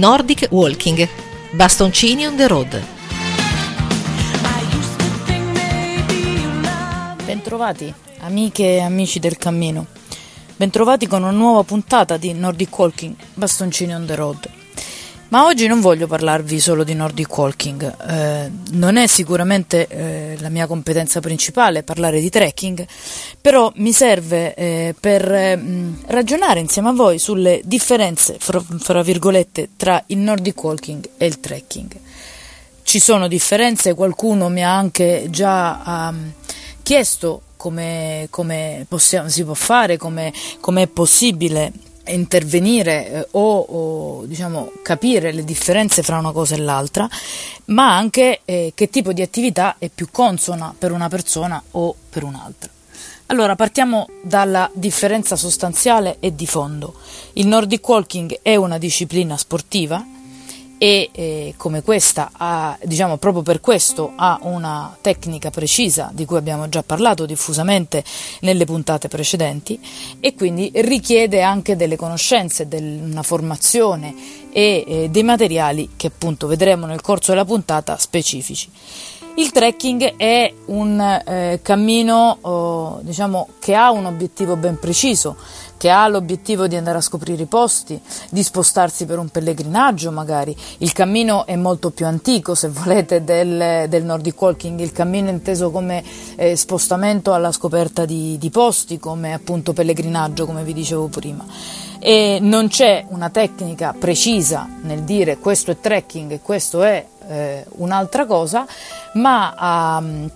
Nordic Walking, bastoncini on the road. Bentrovati amiche e amici del cammino, bentrovati con una nuova puntata di Nordic Walking, bastoncini on the road. Ma oggi non voglio parlarvi solo di Nordic Walking, eh, non è sicuramente eh, la mia competenza principale parlare di trekking, però mi serve eh, per eh, ragionare insieme a voi sulle differenze, fra, fra, virgolette, tra il Nordic Walking e il trekking. Ci sono differenze, qualcuno mi ha anche già um, chiesto come, come possiamo, si può fare, come è possibile intervenire eh, o, o diciamo, capire le differenze fra una cosa e l'altra, ma anche eh, che tipo di attività è più consona per una persona o per un'altra. Allora, partiamo dalla differenza sostanziale e di fondo. Il Nordic Walking è una disciplina sportiva e eh, come questa ha, diciamo proprio per questo ha una tecnica precisa di cui abbiamo già parlato diffusamente nelle puntate precedenti e quindi richiede anche delle conoscenze, del, una formazione e eh, dei materiali che appunto vedremo nel corso della puntata specifici. Il trekking è un eh, cammino oh, diciamo, che ha un obiettivo ben preciso, che ha l'obiettivo di andare a scoprire i posti, di spostarsi per un pellegrinaggio magari. Il cammino è molto più antico, se volete, del, del Nordic Walking, il cammino inteso come eh, spostamento alla scoperta di, di posti, come appunto pellegrinaggio, come vi dicevo prima. E non c'è una tecnica precisa nel dire questo è trekking e questo è eh, un'altra cosa, ma um,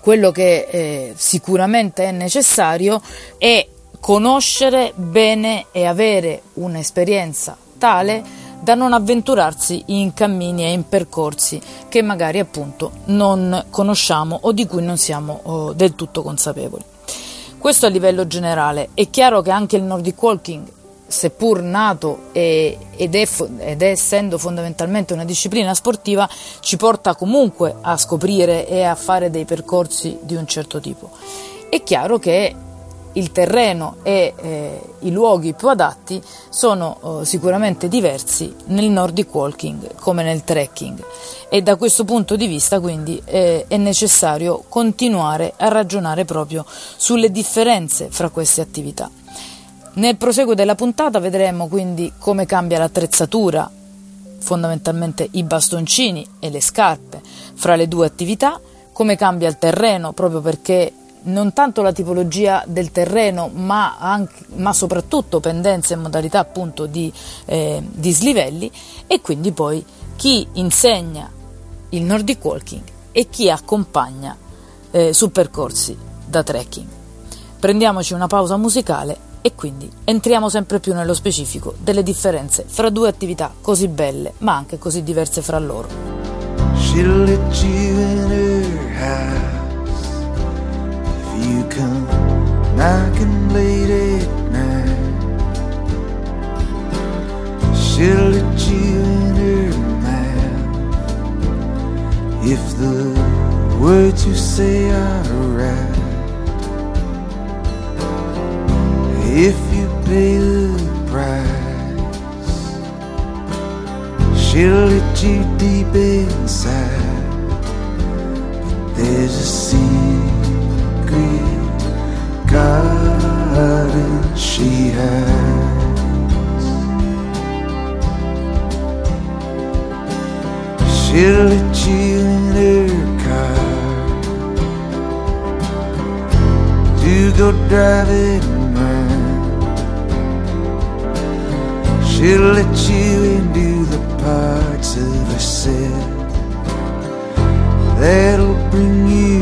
quello che eh, sicuramente è necessario è conoscere bene e avere un'esperienza tale da non avventurarsi in cammini e in percorsi che magari appunto non conosciamo o di cui non siamo oh, del tutto consapevoli. Questo a livello generale. È chiaro che anche il Nordic Walking, seppur nato e, ed, è, ed, è, essendo fondamentalmente una disciplina sportiva, ci porta comunque a scoprire e a fare dei percorsi di un certo tipo. È chiaro che il terreno e eh, i luoghi più adatti sono eh, sicuramente diversi nel Nordic Walking come nel trekking e da questo punto di vista quindi eh, è necessario continuare a ragionare proprio sulle differenze fra queste attività. Nel proseguo della puntata vedremo quindi come cambia l'attrezzatura, fondamentalmente i bastoncini e le scarpe fra le due attività, come cambia il terreno proprio perché non tanto la tipologia del terreno, ma, anche, ma soprattutto pendenze e modalità appunto di, eh, di slivelli e quindi poi chi insegna il Nordic Walking e chi accompagna eh, su percorsi da trekking. Prendiamoci una pausa musicale e quindi entriamo sempre più nello specifico delle differenze fra due attività così belle ma anche così diverse fra loro. Come knocking late at night. She'll let you in her mouth if the words you say are right. If you pay the price, she'll let you deep inside. But there's a she has. She'll let you in her car to go driving around. She'll let you into the parts of herself that'll bring you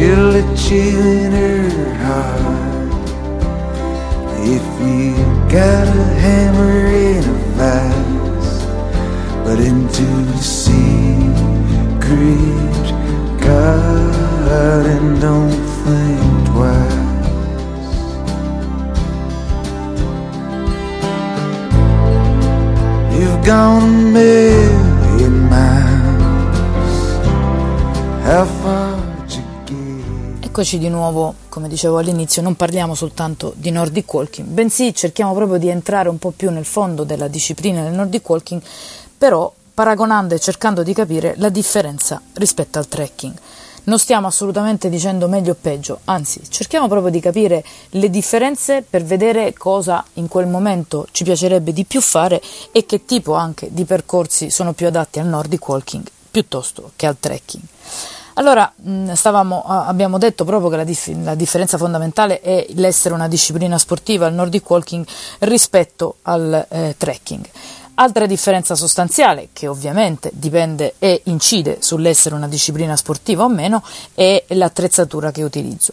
She'll let you in her heart. If you got a hammer in a vase But into the secret garden Don't think twice. You've gone eccoci di nuovo, come dicevo all'inizio, non parliamo soltanto di Nordic Walking, bensì cerchiamo proprio di entrare un po' più nel fondo della disciplina del Nordic Walking, però paragonando e cercando di capire la differenza rispetto al trekking. Non stiamo assolutamente dicendo meglio o peggio, anzi cerchiamo proprio di capire le differenze per vedere cosa in quel momento ci piacerebbe di più fare e che tipo anche di percorsi sono più adatti al Nordic Walking piuttosto che al trekking. Allora, stavamo, abbiamo detto proprio che la, dif- la, differenza fondamentale è l'essere una disciplina sportiva, il Nordic Walking, rispetto al eh, trekking. Altra differenza sostanziale, che ovviamente dipende e incide sull'essere una disciplina sportiva o meno, è l'attrezzatura che utilizzo.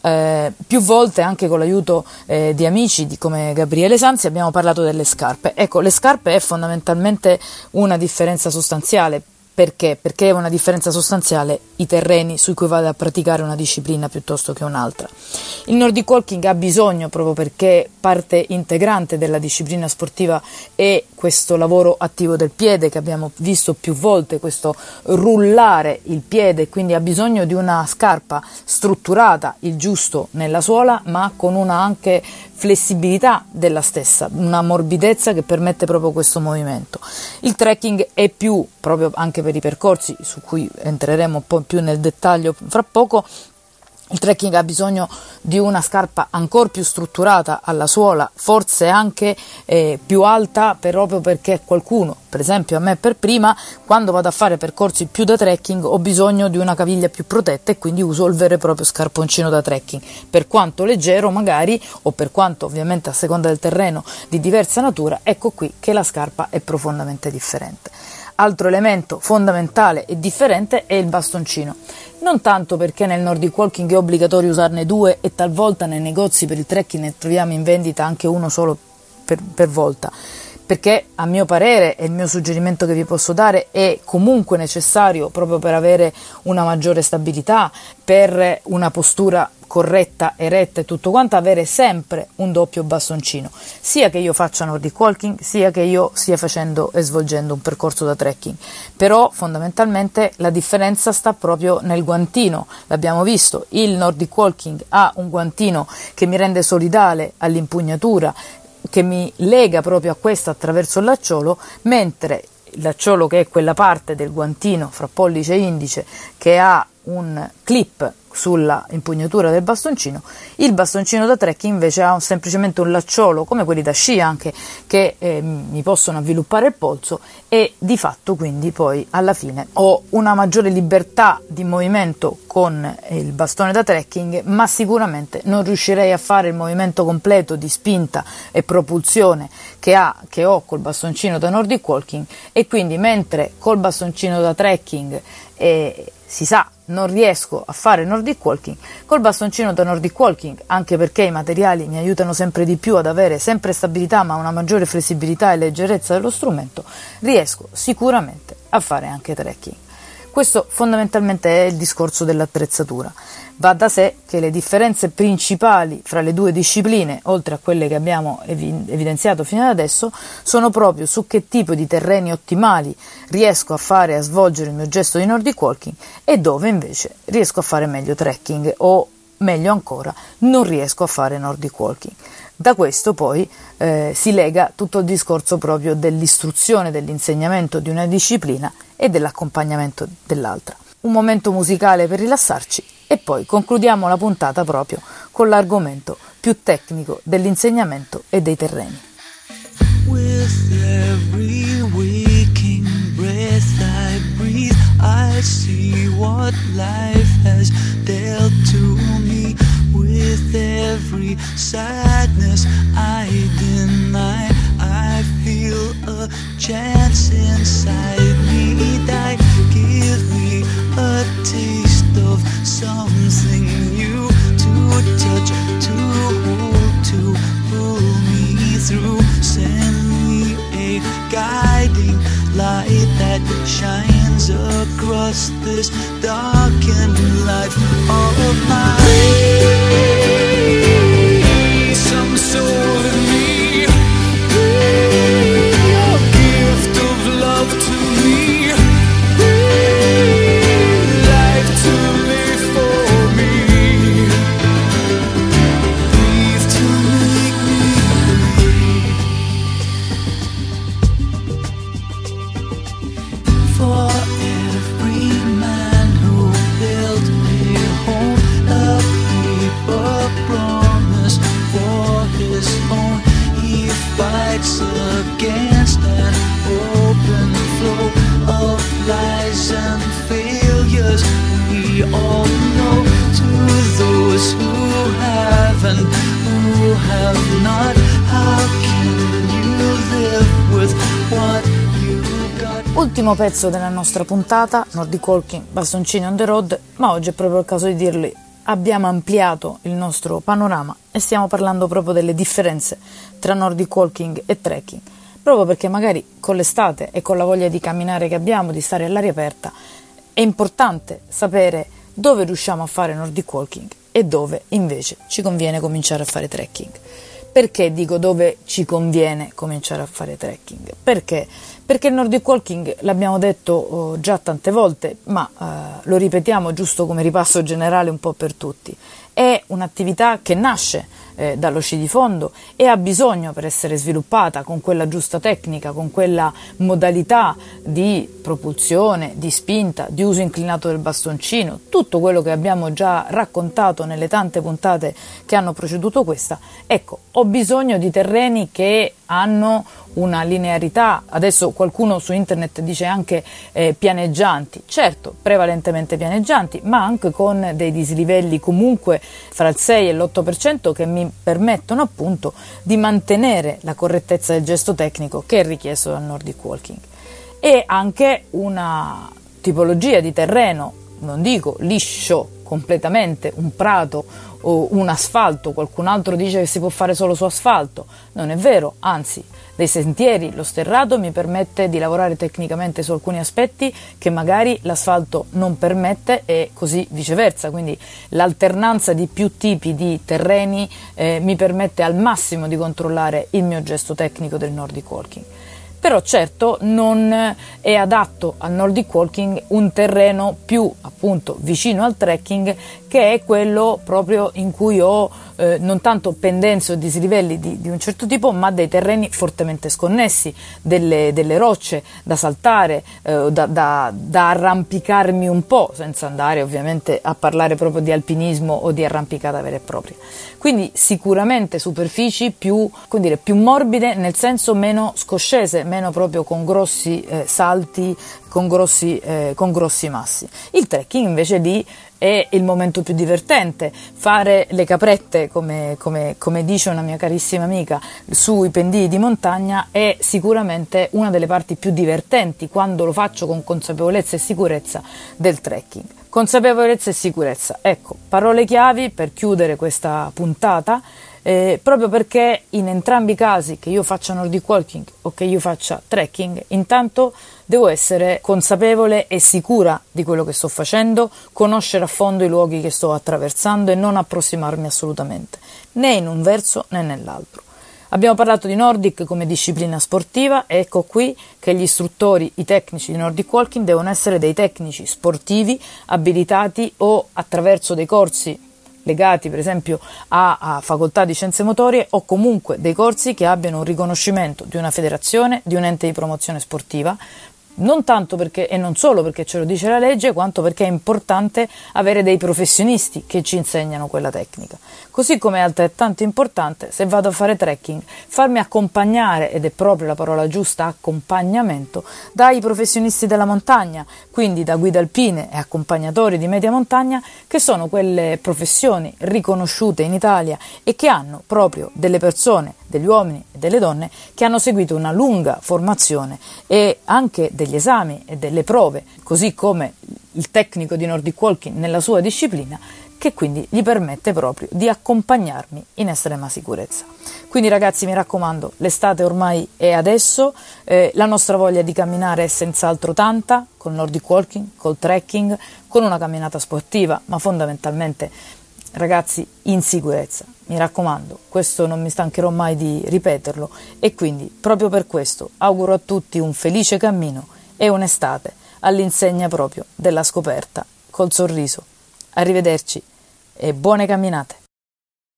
Eh, più volte anche con l'aiuto eh, di amici di, come Gabriele Sanzi abbiamo parlato delle scarpe. Ecco, le scarpe è fondamentalmente una differenza sostanziale perché? Perché è una differenza sostanziale i terreni su cui vado a praticare una disciplina piuttosto che un'altra. Il Nordic Walking ha bisogno, proprio perché parte integrante della disciplina sportiva è questo lavoro attivo del piede che abbiamo visto più volte, questo rullare il piede, quindi ha bisogno di una scarpa strutturata, il giusto nella suola, ma con una anche flessibilità della stessa, una morbidezza che permette proprio questo movimento. Il trekking è più, proprio anche per i percorsi su cui entreremo un po' più nel dettaglio fra poco, il trekking ha bisogno di una scarpa ancora più strutturata alla suola, forse anche eh, più alta, proprio perché qualcuno, per esempio a me per prima, quando vado a fare percorsi più da trekking ho bisogno di una caviglia più protetta e quindi uso il vero e proprio scarponcino da trekking, per quanto leggero magari o per quanto ovviamente a seconda del terreno di diversa natura, ecco qui che la scarpa è profondamente differente. Altro elemento fondamentale e differente è il bastoncino. Non tanto perché nel Nordic Walking è obbligatorio usarne due e talvolta nei negozi per il trekking ne troviamo in vendita anche uno solo per, per volta, perché a mio parere e il mio suggerimento che vi posso dare è comunque necessario proprio per avere una maggiore stabilità, per una postura corretta, eretta e tutto quanto, avere sempre un doppio bastoncino, sia che io faccia Nordic Walking, sia che io stia facendo e svolgendo un percorso da trekking. Però fondamentalmente la differenza sta proprio nel guantino, l'abbiamo visto, il Nordic Walking ha un guantino che mi rende solidale all'impugnatura, che mi lega proprio a questo attraverso il lacciolo, mentre il lacciolo che è quella parte del guantino fra pollice e indice che ha un clip sulla impugnatura del bastoncino. Il bastoncino da trekking invece ha un, semplicemente un lacciolo, come quelli da sci anche, che eh, mi possono avviluppare il polso e di fatto quindi poi alla fine ho una maggiore libertà di movimento con il bastone da trekking, ma sicuramente non riuscirei a fare il movimento completo di spinta e propulsione che, ha, che ho col bastoncino da Nordic Walking e quindi mentre col bastoncino da trekking eh, si sa, non riesco a fare Nordic Walking col bastoncino da Nordic Walking, anche perché i materiali mi aiutano sempre di più ad avere sempre stabilità ma una maggiore flessibilità e leggerezza dello strumento, riesco sicuramente a fare anche trekking. Questo fondamentalmente è il discorso dell'attrezzatura. Va da sé che le differenze principali fra le due discipline, oltre a quelle che abbiamo evidenziato fino ad adesso, sono proprio su che tipo di terreni ottimali riesco a fare a svolgere il mio gesto di Nordic Walking e dove invece riesco a fare meglio trekking o meglio ancora non riesco a fare Nordic Walking. Da questo poi eh, si lega tutto il discorso proprio dell'istruzione, dell'insegnamento di una disciplina e dell'accompagnamento dell'altra. Un momento musicale per rilassarci e poi concludiamo la puntata proprio con l'argomento più tecnico dell'insegnamento e dei terreni. With every waking breath I breathe, I see what life has dealt to me. With every sadness I deny, I feel a chance inside we all know to those who haven't, who have not. How can you live with what? Ultimo pezzo della nostra puntata, Nordic Walking, Bastoncini on the road, ma oggi è proprio il caso di dirli abbiamo ampliato il nostro panorama e stiamo parlando proprio delle differenze tra nordic walking e trekking, proprio perché magari con l'estate e con la voglia di camminare che abbiamo, di stare all'aria aperta, è importante sapere dove riusciamo a fare Nordic Walking e dove invece ci conviene cominciare a fare trekking. Perché dico dove ci conviene cominciare a fare trekking? Perché? Perché il Nordic Walking, l'abbiamo detto oh, già tante volte, ma eh, lo ripetiamo giusto come ripasso generale un po' per tutti, è un'attività che nasce eh, dallo sci di fondo e ha bisogno per essere sviluppata con quella giusta tecnica, con quella modalità di propulsione, di spinta, di uso inclinato del bastoncino, tutto quello che abbiamo già raccontato nelle tante puntate che hanno preceduto questa. Ecco, ho bisogno di terreni che hanno una linearità, adesso qualcuno su internet dice anche eh, pianeggianti, certo, prevalentemente pianeggianti, ma anche con dei dislivelli comunque fra il 6 e l'8% che mi permettono appunto di mantenere la correttezza del gesto tecnico che è richiesto dal Nordic Walking. E anche una tipologia di terreno, non dico liscio completamente, un prato o un asfalto, qualcun altro dice che si può fare solo su asfalto, non è vero, anzi dei sentieri, lo sterrato mi permette di lavorare tecnicamente su alcuni aspetti che magari l'asfalto non permette e così viceversa, quindi l'alternanza di più tipi di terreni eh, mi permette al massimo di controllare il mio gesto tecnico del Nordic Walking però certo non è adatto al Nordic Walking un terreno più appunto vicino al trekking che è quello proprio in cui ho eh, non tanto pendenze o dislivelli di, di, un certo tipo, ma dei terreni fortemente sconnessi, delle, delle rocce da saltare, eh, da, da, da, arrampicarmi un po', senza andare ovviamente a parlare proprio di alpinismo o di arrampicata vera e propria. Quindi sicuramente superfici più, dire, più morbide, nel senso meno scoscese, meno proprio con grossi eh, salti, con grossi, eh, con grossi massi. Il trekking invece lì è il momento più divertente. Fare le caprette, come, come, come, dice una mia carissima amica, sui pendii di montagna è sicuramente una delle parti più divertenti quando lo faccio con consapevolezza e sicurezza del trekking. Consapevolezza e sicurezza, ecco, parole chiavi per chiudere questa puntata eh, proprio perché in entrambi i casi, che io faccia Nordic Walking o che io faccia trekking, intanto devo essere consapevole e sicura di quello che sto facendo, conoscere a fondo i luoghi che sto attraversando e non approssimarmi assolutamente, né in un verso né nell'altro. Abbiamo parlato di Nordic come disciplina sportiva e ecco qui che gli istruttori, i tecnici di Nordic Walking devono essere dei tecnici sportivi abilitati o attraverso dei corsi legati per esempio a, a, facoltà di scienze motorie o comunque dei corsi che abbiano un riconoscimento di una federazione, di un ente di promozione sportiva, non tanto perché e non solo perché ce lo dice la legge, quanto perché è importante avere dei professionisti che ci insegnano quella tecnica. Così come è altrettanto importante, se vado a fare trekking, farmi accompagnare, ed è proprio la parola giusta, accompagnamento, dai professionisti della montagna, quindi da guide alpine e accompagnatori di media montagna, che sono quelle professioni riconosciute in Italia e che hanno proprio delle persone, degli uomini e delle donne, che hanno seguito una lunga formazione e anche degli esami e delle prove, così come il tecnico di Nordic Walking nella sua disciplina, che quindi gli permette proprio di accompagnarmi in estrema sicurezza. Quindi ragazzi mi raccomando, l'estate ormai è adesso, eh, la nostra voglia di camminare è senz'altro tanta, col Nordic Walking, col trekking, con una camminata sportiva, ma fondamentalmente ragazzi in sicurezza. Mi raccomando, questo non mi stancherò mai di ripeterlo e quindi proprio per questo auguro a tutti un felice cammino e un'estate all'insegna proprio della scoperta col sorriso Arrivederci e buone camminate.